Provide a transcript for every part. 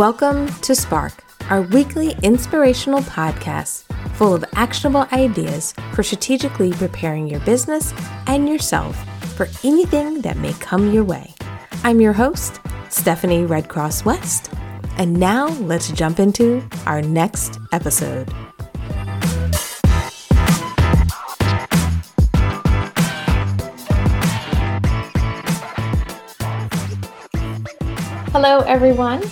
Welcome to Spark, our weekly inspirational podcast full of actionable ideas for strategically preparing your business and yourself for anything that may come your way. I'm your host, Stephanie Red Cross West, and now let's jump into our next episode. Hello, everyone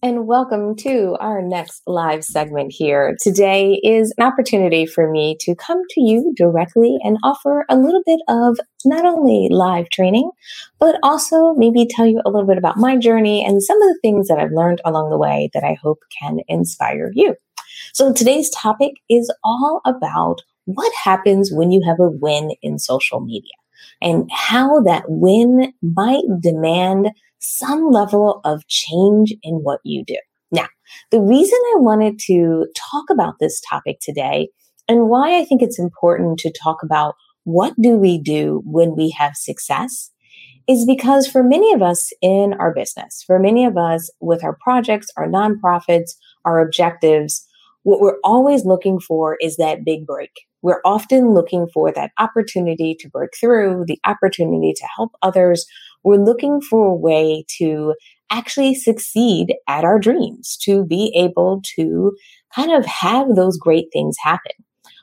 and welcome to our next live segment here. Today is an opportunity for me to come to you directly and offer a little bit of not only live training, but also maybe tell you a little bit about my journey and some of the things that I've learned along the way that I hope can inspire you. So today's topic is all about what happens when you have a win in social media and how that win might demand some level of change in what you do. Now, the reason I wanted to talk about this topic today and why I think it's important to talk about what do we do when we have success is because for many of us in our business, for many of us with our projects, our nonprofits, our objectives, what we're always looking for is that big break. We're often looking for that opportunity to break through, the opportunity to help others, we're looking for a way to actually succeed at our dreams, to be able to kind of have those great things happen.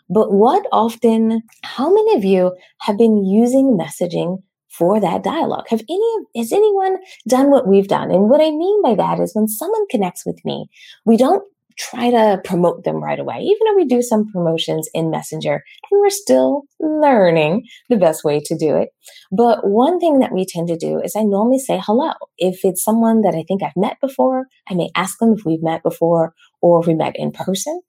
But what often, how many of you have been using messaging for that dialogue? Have any, has anyone done what we've done? And what I mean by that is when someone connects with me, we don't try to promote them right away, even though we do some promotions in Messenger and we're still learning the best way to do it. But one thing that we tend to do is I normally say hello. If it's someone that I think I've met before, I may ask them if we've met before or if we met in person.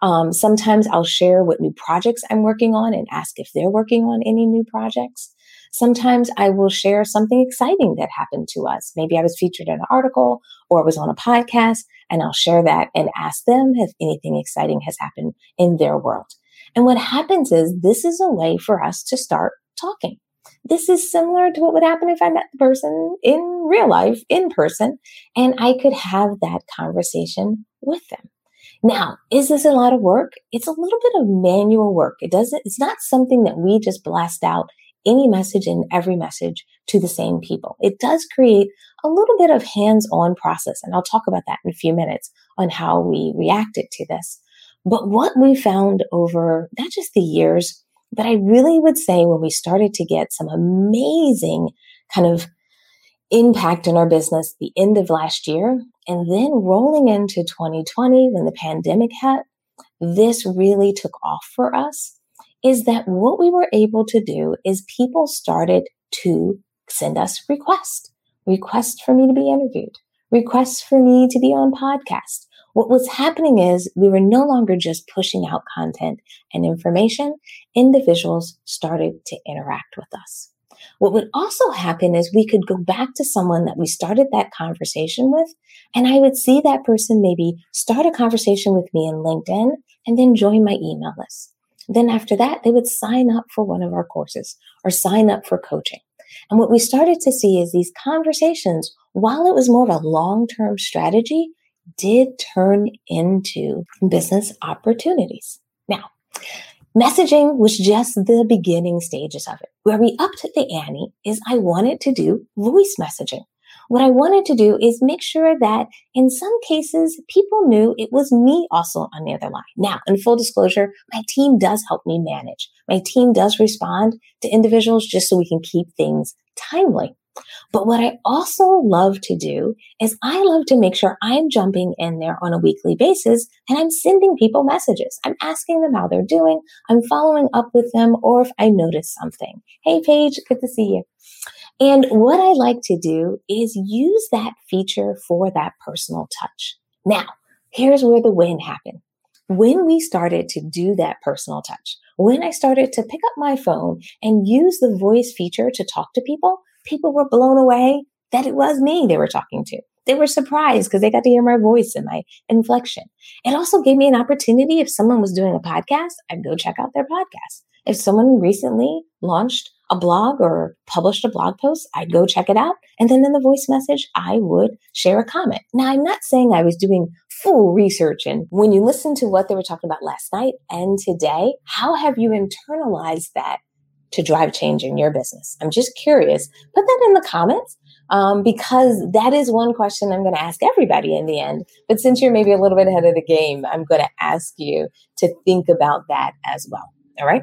Um, sometimes I'll share what new projects I'm working on and ask if they're working on any new projects. Sometimes I will share something exciting that happened to us. Maybe I was featured in an article or was on a podcast and I'll share that and ask them if anything exciting has happened in their world. And what happens is this is a way for us to start talking. This is similar to what would happen if I met the person in real life, in person, and I could have that conversation with them. Now, is this a lot of work? It's a little bit of manual work. It doesn't, it's not something that we just blast out any message and every message to the same people. It does create a little bit of hands-on process. And I'll talk about that in a few minutes on how we reacted to this. But what we found over not just the years, but I really would say when we started to get some amazing kind of impact in our business the end of last year and then rolling into 2020 when the pandemic hit, this really took off for us is that what we were able to do is people started to send us requests, requests for me to be interviewed, requests for me to be on podcast. What was happening is we were no longer just pushing out content and information. Individuals started to interact with us. What would also happen is we could go back to someone that we started that conversation with, and I would see that person maybe start a conversation with me in LinkedIn and then join my email list. Then after that, they would sign up for one of our courses or sign up for coaching. And what we started to see is these conversations, while it was more of a long-term strategy, did turn into business opportunities. Now, messaging was just the beginning stages of it. Where we upped the ante is I wanted to do voice messaging. What I wanted to do is make sure that in some cases, people knew it was me also on the other line. Now, in full disclosure, my team does help me manage. My team does respond to individuals just so we can keep things timely. But what I also love to do is I love to make sure I'm jumping in there on a weekly basis and I'm sending people messages. I'm asking them how they're doing. I'm following up with them or if I notice something. Hey, Paige, good to see you. And what I like to do is use that feature for that personal touch. Now, here's where the win happened. When we started to do that personal touch, when I started to pick up my phone and use the voice feature to talk to people, people were blown away that it was me they were talking to. They were surprised because they got to hear my voice and my inflection. It also gave me an opportunity. If someone was doing a podcast, I'd go check out their podcast. If someone recently launched a blog or published a blog post, I'd go check it out. And then in the voice message, I would share a comment. Now, I'm not saying I was doing full research. And when you listen to what they were talking about last night and today, how have you internalized that to drive change in your business? I'm just curious. Put that in the comments um, because that is one question I'm going to ask everybody in the end. But since you're maybe a little bit ahead of the game, I'm going to ask you to think about that as well. All right.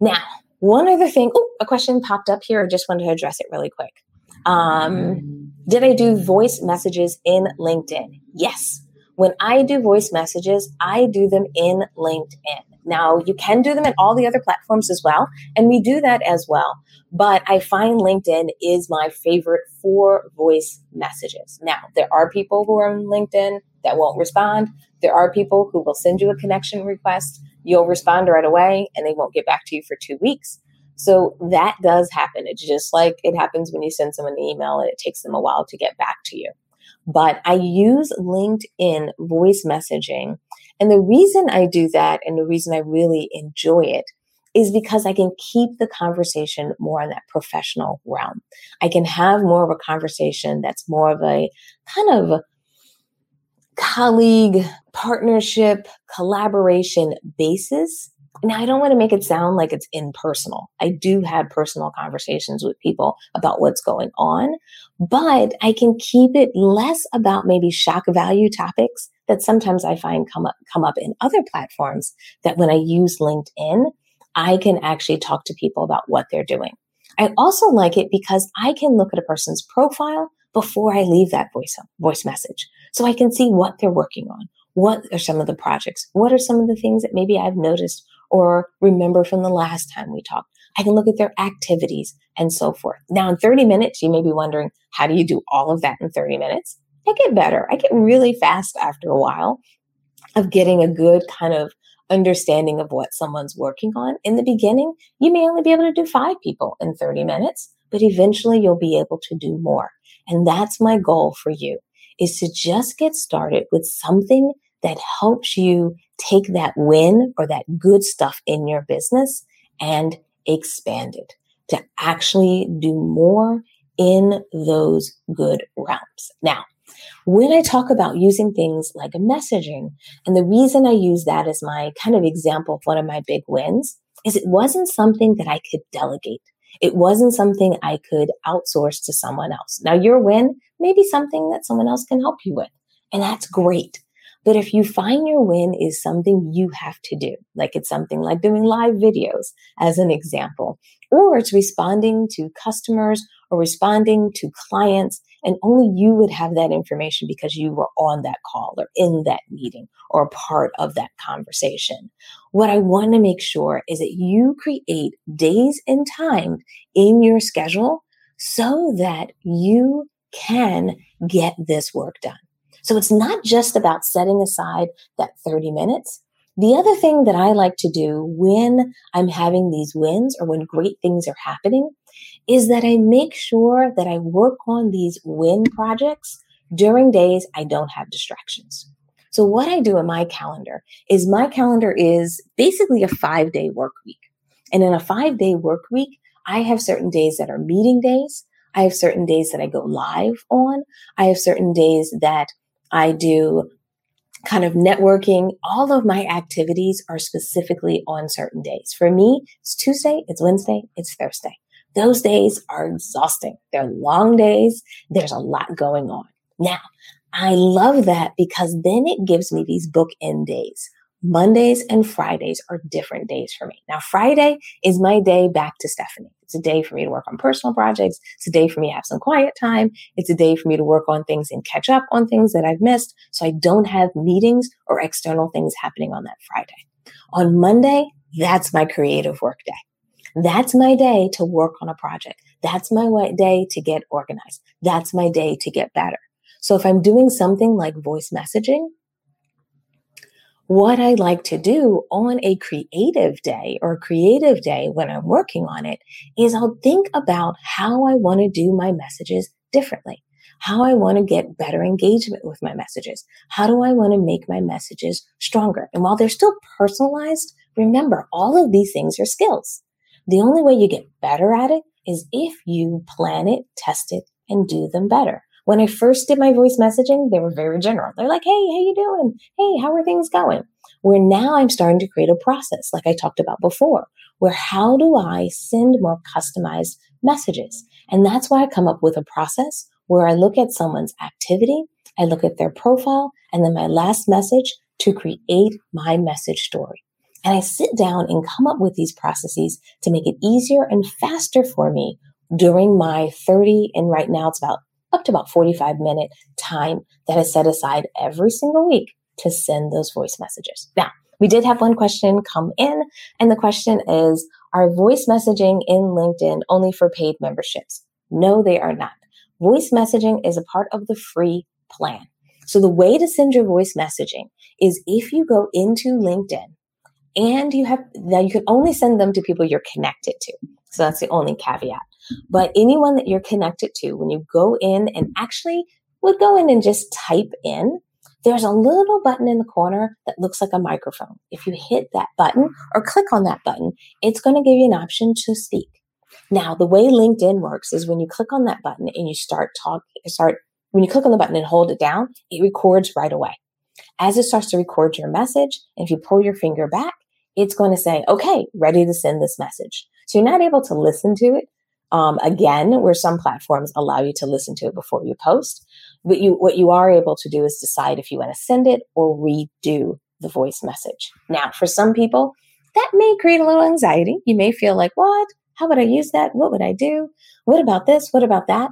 Now, one other thing. Oh, a question popped up here. I just wanted to address it really quick. Um, did I do voice messages in LinkedIn? Yes. When I do voice messages, I do them in LinkedIn. Now, you can do them in all the other platforms as well, and we do that as well. But I find LinkedIn is my favorite for voice messages. Now, there are people who are on LinkedIn that won't respond. There are people who will send you a connection request. You'll respond right away and they won't get back to you for two weeks. So that does happen. It's just like it happens when you send someone an email and it takes them a while to get back to you. But I use LinkedIn voice messaging. And the reason I do that and the reason I really enjoy it is because I can keep the conversation more in that professional realm. I can have more of a conversation that's more of a kind of colleague, partnership, collaboration basis. Now, I don't want to make it sound like it's impersonal. I do have personal conversations with people about what's going on, but I can keep it less about maybe shock value topics that sometimes I find come up, come up in other platforms that when I use LinkedIn, I can actually talk to people about what they're doing. I also like it because I can look at a person's profile before I leave that voice, voice message. So I can see what they're working on. What are some of the projects? What are some of the things that maybe I've noticed or remember from the last time we talked? I can look at their activities and so forth. Now, in 30 minutes, you may be wondering, how do you do all of that in 30 minutes? I get better. I get really fast after a while of getting a good kind of understanding of what someone's working on. In the beginning, you may only be able to do five people in 30 minutes, but eventually you'll be able to do more. And that's my goal for you is to just get started with something that helps you take that win or that good stuff in your business and expand it to actually do more in those good realms. Now, when I talk about using things like messaging, and the reason I use that as my kind of example of one of my big wins is it wasn't something that I could delegate. It wasn't something I could outsource to someone else. Now, your win may be something that someone else can help you with, and that's great. But if you find your win is something you have to do, like it's something like doing live videos as an example, or it's responding to customers or responding to clients and only you would have that information because you were on that call or in that meeting or part of that conversation. What I want to make sure is that you create days and time in your schedule so that you can get this work done. So it's not just about setting aside that 30 minutes. The other thing that I like to do when I'm having these wins or when great things are happening is that I make sure that I work on these win projects during days I don't have distractions. So what I do in my calendar is my calendar is basically a five day work week. And in a five day work week, I have certain days that are meeting days. I have certain days that I go live on. I have certain days that I do kind of networking. All of my activities are specifically on certain days. For me, it's Tuesday, it's Wednesday, it's Thursday. Those days are exhausting. They're long days. There's a lot going on. Now, I love that because then it gives me these bookend days. Mondays and Fridays are different days for me. Now, Friday is my day back to Stephanie. It's a day for me to work on personal projects. It's a day for me to have some quiet time. It's a day for me to work on things and catch up on things that I've missed. So I don't have meetings or external things happening on that Friday. On Monday, that's my creative work day. That's my day to work on a project. That's my day to get organized. That's my day to get better. So if I'm doing something like voice messaging, what I like to do on a creative day or creative day when I'm working on it is I'll think about how I want to do my messages differently, how I want to get better engagement with my messages. How do I want to make my messages stronger? And while they're still personalized, remember all of these things are skills. The only way you get better at it is if you plan it, test it, and do them better. When I first did my voice messaging, they were very general. They're like, hey, how you doing? Hey, how are things going? Where now I'm starting to create a process, like I talked about before, where how do I send more customized messages? And that's why I come up with a process where I look at someone's activity, I look at their profile, and then my last message to create my message story. And I sit down and come up with these processes to make it easier and faster for me during my 30, and right now it's about up to about 45 minute time that is set aside every single week to send those voice messages. Now, we did have one question come in, and the question is Are voice messaging in LinkedIn only for paid memberships? No, they are not. Voice messaging is a part of the free plan. So, the way to send your voice messaging is if you go into LinkedIn and you have, now you can only send them to people you're connected to. So, that's the only caveat. But anyone that you're connected to, when you go in and actually would go in and just type in, there's a little button in the corner that looks like a microphone. If you hit that button or click on that button, it's going to give you an option to speak. Now, the way LinkedIn works is when you click on that button and you start talking, start, when you click on the button and hold it down, it records right away. As it starts to record your message, if you pull your finger back, it's going to say, okay, ready to send this message. So you're not able to listen to it, um, again, where some platforms allow you to listen to it before you post. But you, what you are able to do is decide if you want to send it or redo the voice message. Now, for some people, that may create a little anxiety. You may feel like, what? How would I use that? What would I do? What about this? What about that?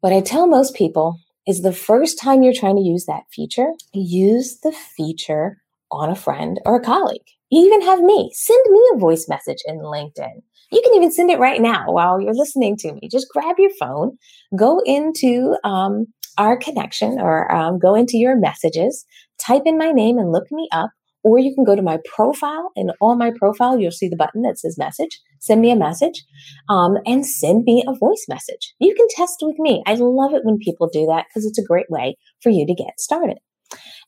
What I tell most people is the first time you're trying to use that feature, use the feature on a friend or a colleague. You even have me. Send me a voice message in LinkedIn. You can even send it right now while you're listening to me. Just grab your phone, go into um, our connection or um, go into your messages, type in my name and look me up. Or you can go to my profile, and on my profile, you'll see the button that says message. Send me a message um, and send me a voice message. You can test with me. I love it when people do that because it's a great way for you to get started.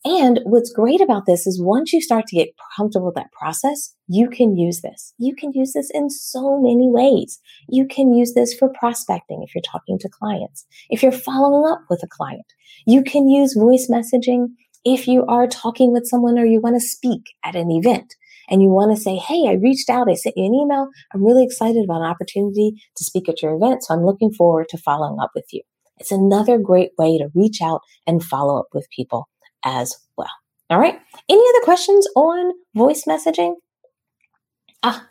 And what's great about this is once you start to get comfortable with that process, you can use this. You can use this in so many ways. You can use this for prospecting if you're talking to clients, if you're following up with a client. You can use voice messaging if you are talking with someone or you want to speak at an event and you want to say, Hey, I reached out. I sent you an email. I'm really excited about an opportunity to speak at your event. So I'm looking forward to following up with you. It's another great way to reach out and follow up with people as well. All right. Any other questions on voice messaging? Ah,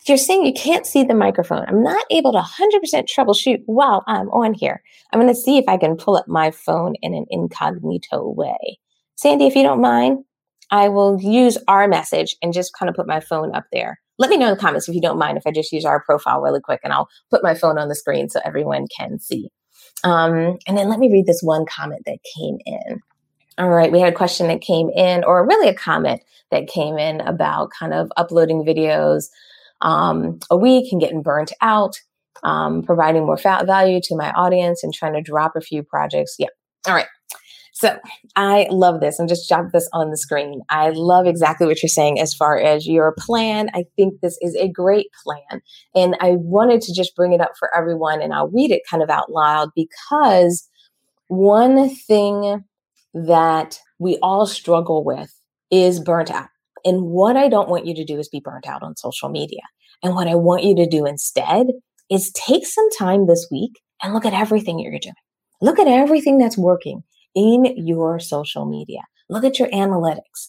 if you're saying you can't see the microphone. I'm not able to 100% troubleshoot while I'm on here. I'm going to see if I can pull up my phone in an incognito way. Sandy, if you don't mind, I will use our message and just kind of put my phone up there. Let me know in the comments if you don't mind if I just use our profile really quick and I'll put my phone on the screen so everyone can see. Um, and then let me read this one comment that came in. All right, we had a question that came in, or really a comment that came in about kind of uploading videos um, a week and getting burnt out, um, providing more value to my audience and trying to drop a few projects. Yeah. All right. So I love this. I'm just drop this on the screen. I love exactly what you're saying as far as your plan. I think this is a great plan. And I wanted to just bring it up for everyone and I'll read it kind of out loud because one thing that we all struggle with is burnt out. And what I don't want you to do is be burnt out on social media. And what I want you to do instead is take some time this week and look at everything you're doing. Look at everything that's working in your social media. Look at your analytics.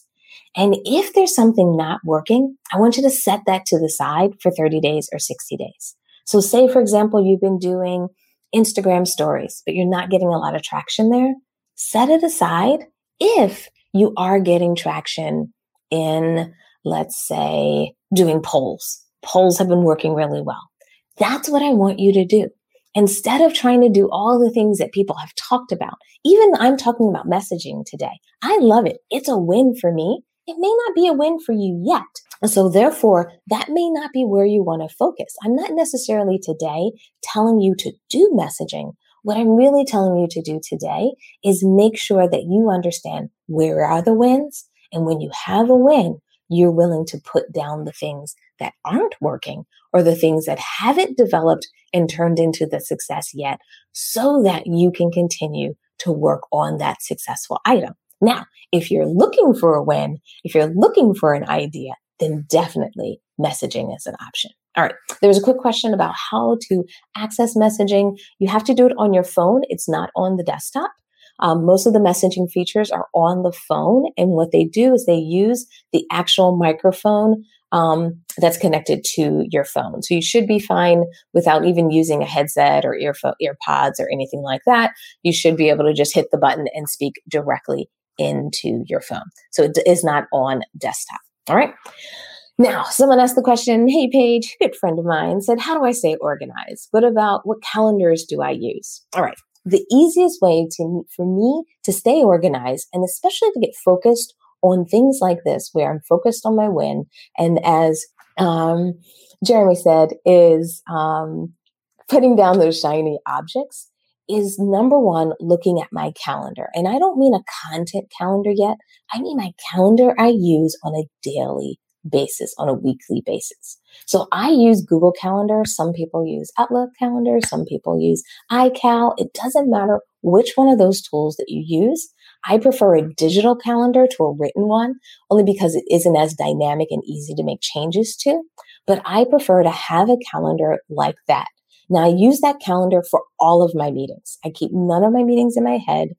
And if there's something not working, I want you to set that to the side for 30 days or 60 days. So say, for example, you've been doing Instagram stories, but you're not getting a lot of traction there set it aside if you are getting traction in, let's say, doing polls. Polls have been working really well. That's what I want you to do. Instead of trying to do all the things that people have talked about, even I'm talking about messaging today. I love it. It's a win for me. It may not be a win for you yet. So therefore, that may not be where you want to focus. I'm not necessarily today telling you to do messaging, what I'm really telling you to do today is make sure that you understand where are the wins. And when you have a win, you're willing to put down the things that aren't working or the things that haven't developed and turned into the success yet so that you can continue to work on that successful item. Now, if you're looking for a win, if you're looking for an idea, then definitely messaging is an option. All right. There was a quick question about how to access messaging. You have to do it on your phone. It's not on the desktop. Um, most of the messaging features are on the phone. And what they do is they use the actual microphone um, that's connected to your phone. So you should be fine without even using a headset or earfo- earpods or anything like that. You should be able to just hit the button and speak directly into your phone. So it is not on desktop. All right. Now, someone asked the question, Hey, Paige, good friend of mine said, How do I stay organized? What about what calendars do I use? All right. The easiest way to, for me to stay organized and especially to get focused on things like this, where I'm focused on my win. And as um, Jeremy said, is um, putting down those shiny objects is number one, looking at my calendar. And I don't mean a content calendar yet. I mean my calendar I use on a daily basis, on a weekly basis. So I use Google Calendar. Some people use Outlook Calendar. Some people use iCal. It doesn't matter which one of those tools that you use. I prefer a digital calendar to a written one only because it isn't as dynamic and easy to make changes to. But I prefer to have a calendar like that. Now I use that calendar for all of my meetings. I keep none of my meetings in my head.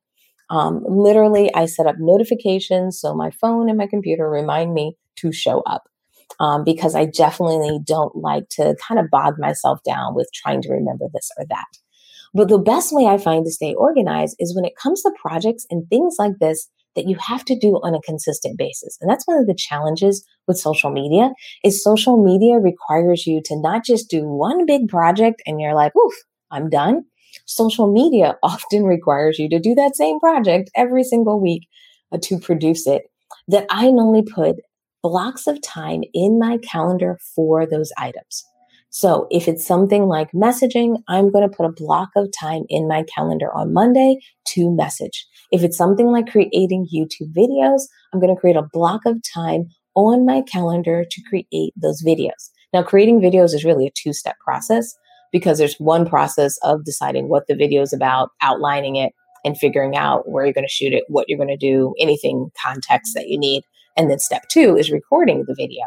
Um, literally, I set up notifications so my phone and my computer remind me to show up. Um, because I definitely don't like to kind of bog myself down with trying to remember this or that. But the best way I find to stay organized is when it comes to projects and things like this that you have to do on a consistent basis. And that's one of the challenges with social media is social media requires you to not just do one big project and you're like, oof, I'm done. Social media often requires you to do that same project every single week uh, to produce it. That I only put blocks of time in my calendar for those items. So if it's something like messaging, I'm going to put a block of time in my calendar on Monday to message. If it's something like creating YouTube videos, I'm going to create a block of time on my calendar to create those videos. Now, creating videos is really a two step process because there's one process of deciding what the video is about, outlining it, and figuring out where you're going to shoot it, what you're going to do, anything context that you need. And then step two is recording the video.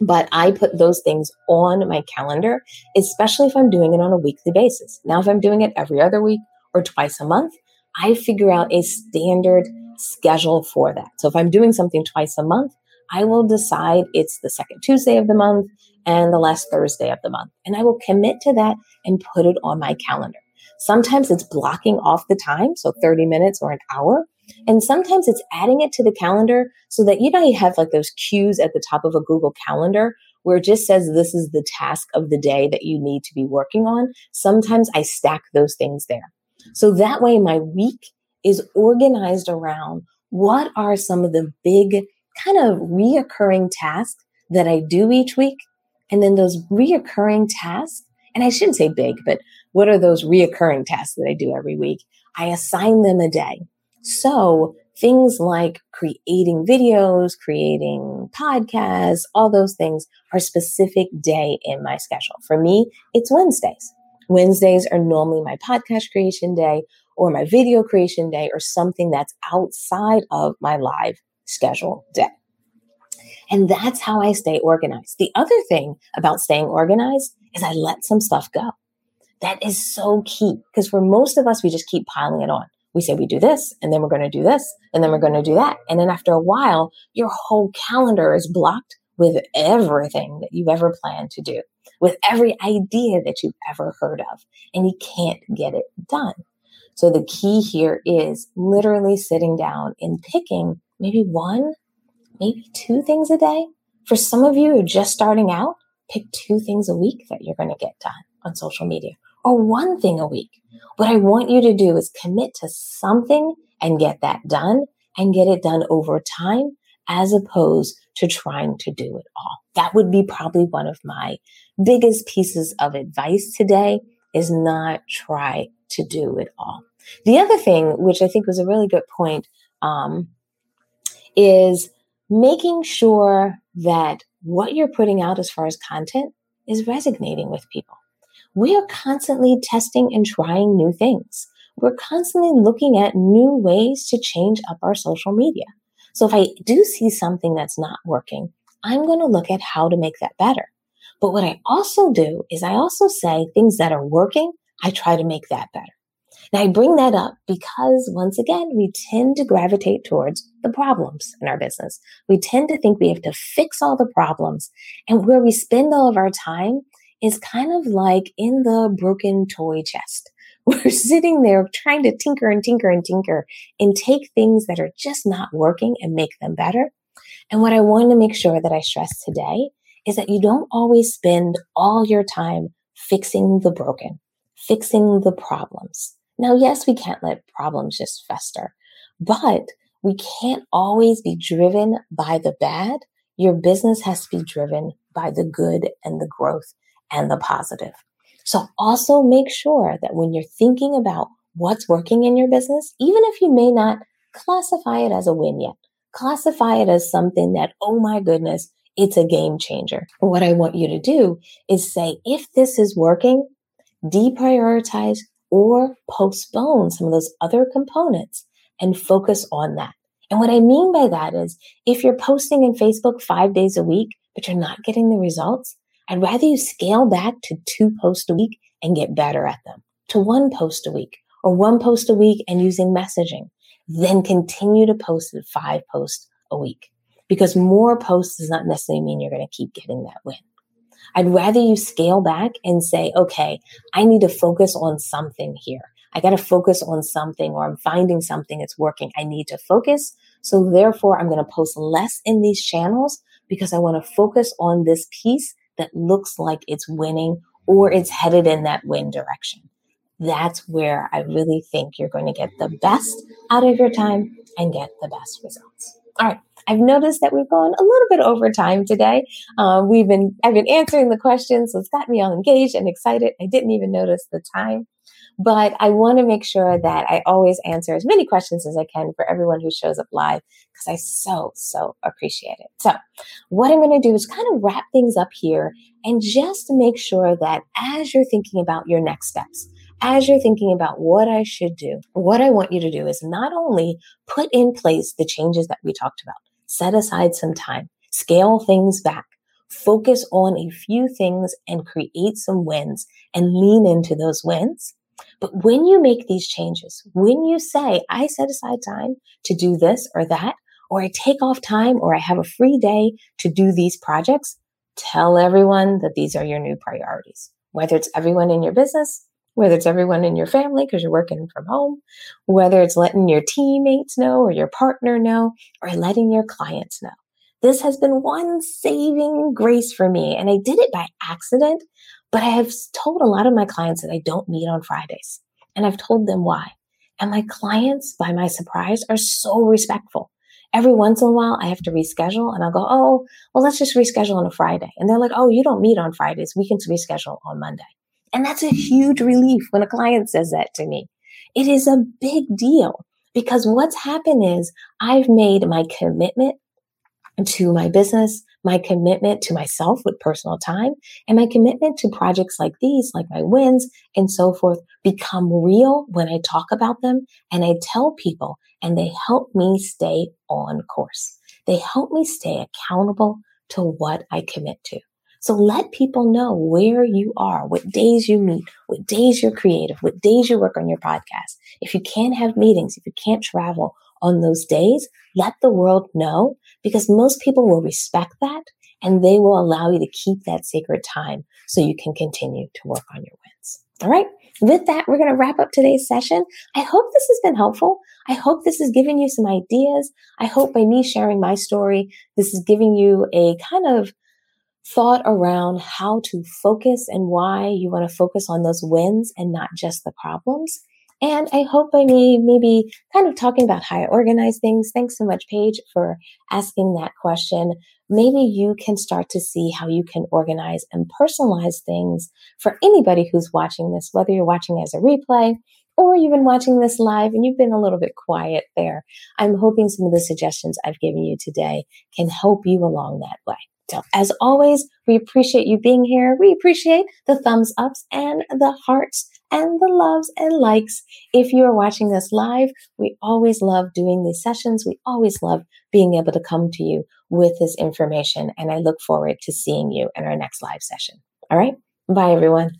But I put those things on my calendar, especially if I'm doing it on a weekly basis. Now, if I'm doing it every other week or twice a month, I figure out a standard schedule for that. So if I'm doing something twice a month, I will decide it's the second Tuesday of the month and the last Thursday of the month. And I will commit to that and put it on my calendar. Sometimes it's blocking off the time, so 30 minutes or an hour. And sometimes it's adding it to the calendar so that you know you have like those cues at the top of a Google Calendar where it just says this is the task of the day that you need to be working on. Sometimes I stack those things there. So that way my week is organized around what are some of the big kind of reoccurring tasks that I do each week. And then those reoccurring tasks, and I shouldn't say big, but what are those reoccurring tasks that I do every week? I assign them a day. So things like creating videos, creating podcasts, all those things are specific day in my schedule. For me, it's Wednesdays. Wednesdays are normally my podcast creation day or my video creation day or something that's outside of my live schedule day. And that's how I stay organized. The other thing about staying organized is I let some stuff go. That is so key because for most of us, we just keep piling it on we say we do this and then we're going to do this and then we're going to do that. And then after a while, your whole calendar is blocked with everything that you've ever planned to do, with every idea that you've ever heard of, and you can't get it done. So the key here is literally sitting down and picking maybe one, maybe two things a day. For some of you who are just starting out, pick two things a week that you're going to get done on social media or one thing a week. What I want you to do is commit to something and get that done and get it done over time as opposed to trying to do it all. That would be probably one of my biggest pieces of advice today is not try to do it all. The other thing, which I think was a really good point, um, is making sure that what you're putting out as far as content is resonating with people. We are constantly testing and trying new things. We're constantly looking at new ways to change up our social media. So if I do see something that's not working, I'm going to look at how to make that better. But what I also do is I also say things that are working, I try to make that better. Now I bring that up because once again, we tend to gravitate towards the problems in our business. We tend to think we have to fix all the problems and where we spend all of our time is kind of like in the broken toy chest. We're sitting there trying to tinker and tinker and tinker and take things that are just not working and make them better. And what I want to make sure that I stress today is that you don't always spend all your time fixing the broken, fixing the problems. Now, yes, we can't let problems just fester, but we can't always be driven by the bad. Your business has to be driven by the good and the growth and the positive. So also make sure that when you're thinking about what's working in your business, even if you may not classify it as a win yet, classify it as something that, oh my goodness, it's a game changer. What I want you to do is say, if this is working, deprioritize or postpone some of those other components and focus on that. And what I mean by that is if you're posting in Facebook five days a week, but you're not getting the results, I'd rather you scale back to two posts a week and get better at them, to one post a week or one post a week and using messaging, then continue to post at five posts a week because more posts does not necessarily mean you're going to keep getting that win. I'd rather you scale back and say, okay, I need to focus on something here. I got to focus on something or I'm finding something that's working. I need to focus. So therefore, I'm going to post less in these channels because I want to focus on this piece that looks like it's winning or it's headed in that win direction. That's where I really think you're going to get the best out of your time and get the best results. All right. I've noticed that we've gone a little bit over time today. Um, we've been, I've been answering the questions, so it's got me all engaged and excited. I didn't even notice the time. But I want to make sure that I always answer as many questions as I can for everyone who shows up live because I so, so appreciate it. So, what I'm going to do is kind of wrap things up here and just make sure that as you're thinking about your next steps, as you're thinking about what I should do, what I want you to do is not only put in place the changes that we talked about, set aside some time, scale things back, focus on a few things and create some wins and lean into those wins. But when you make these changes, when you say, I set aside time to do this or that, or I take off time or I have a free day to do these projects, tell everyone that these are your new priorities. Whether it's everyone in your business, whether it's everyone in your family because you're working from home, whether it's letting your teammates know or your partner know, or letting your clients know. This has been one saving grace for me. And I did it by accident, but I have told a lot of my clients that I don't meet on Fridays. And I've told them why. And my clients, by my surprise, are so respectful. Every once in a while, I have to reschedule and I'll go, Oh, well, let's just reschedule on a Friday. And they're like, Oh, you don't meet on Fridays. We can reschedule on Monday. And that's a huge relief when a client says that to me. It is a big deal because what's happened is I've made my commitment to my business, my commitment to myself with personal time, and my commitment to projects like these, like my wins and so forth, become real when I talk about them and I tell people, and they help me stay on course. They help me stay accountable to what I commit to. So let people know where you are, what days you meet, what days you're creative, what days you work on your podcast. If you can't have meetings, if you can't travel on those days, let the world know because most people will respect that and they will allow you to keep that sacred time so you can continue to work on your wins. All right. With that, we're going to wrap up today's session. I hope this has been helpful. I hope this has given you some ideas. I hope by me sharing my story, this is giving you a kind of thought around how to focus and why you want to focus on those wins and not just the problems. And I hope by me maybe kind of talking about how I organize things. Thanks so much, Paige, for asking that question. Maybe you can start to see how you can organize and personalize things for anybody who's watching this, whether you're watching as a replay or you've been watching this live and you've been a little bit quiet there. I'm hoping some of the suggestions I've given you today can help you along that way. So, as always, we appreciate you being here. We appreciate the thumbs ups and the hearts and the loves and likes. If you are watching this live, we always love doing these sessions. We always love being able to come to you with this information. And I look forward to seeing you in our next live session. All right. Bye, everyone.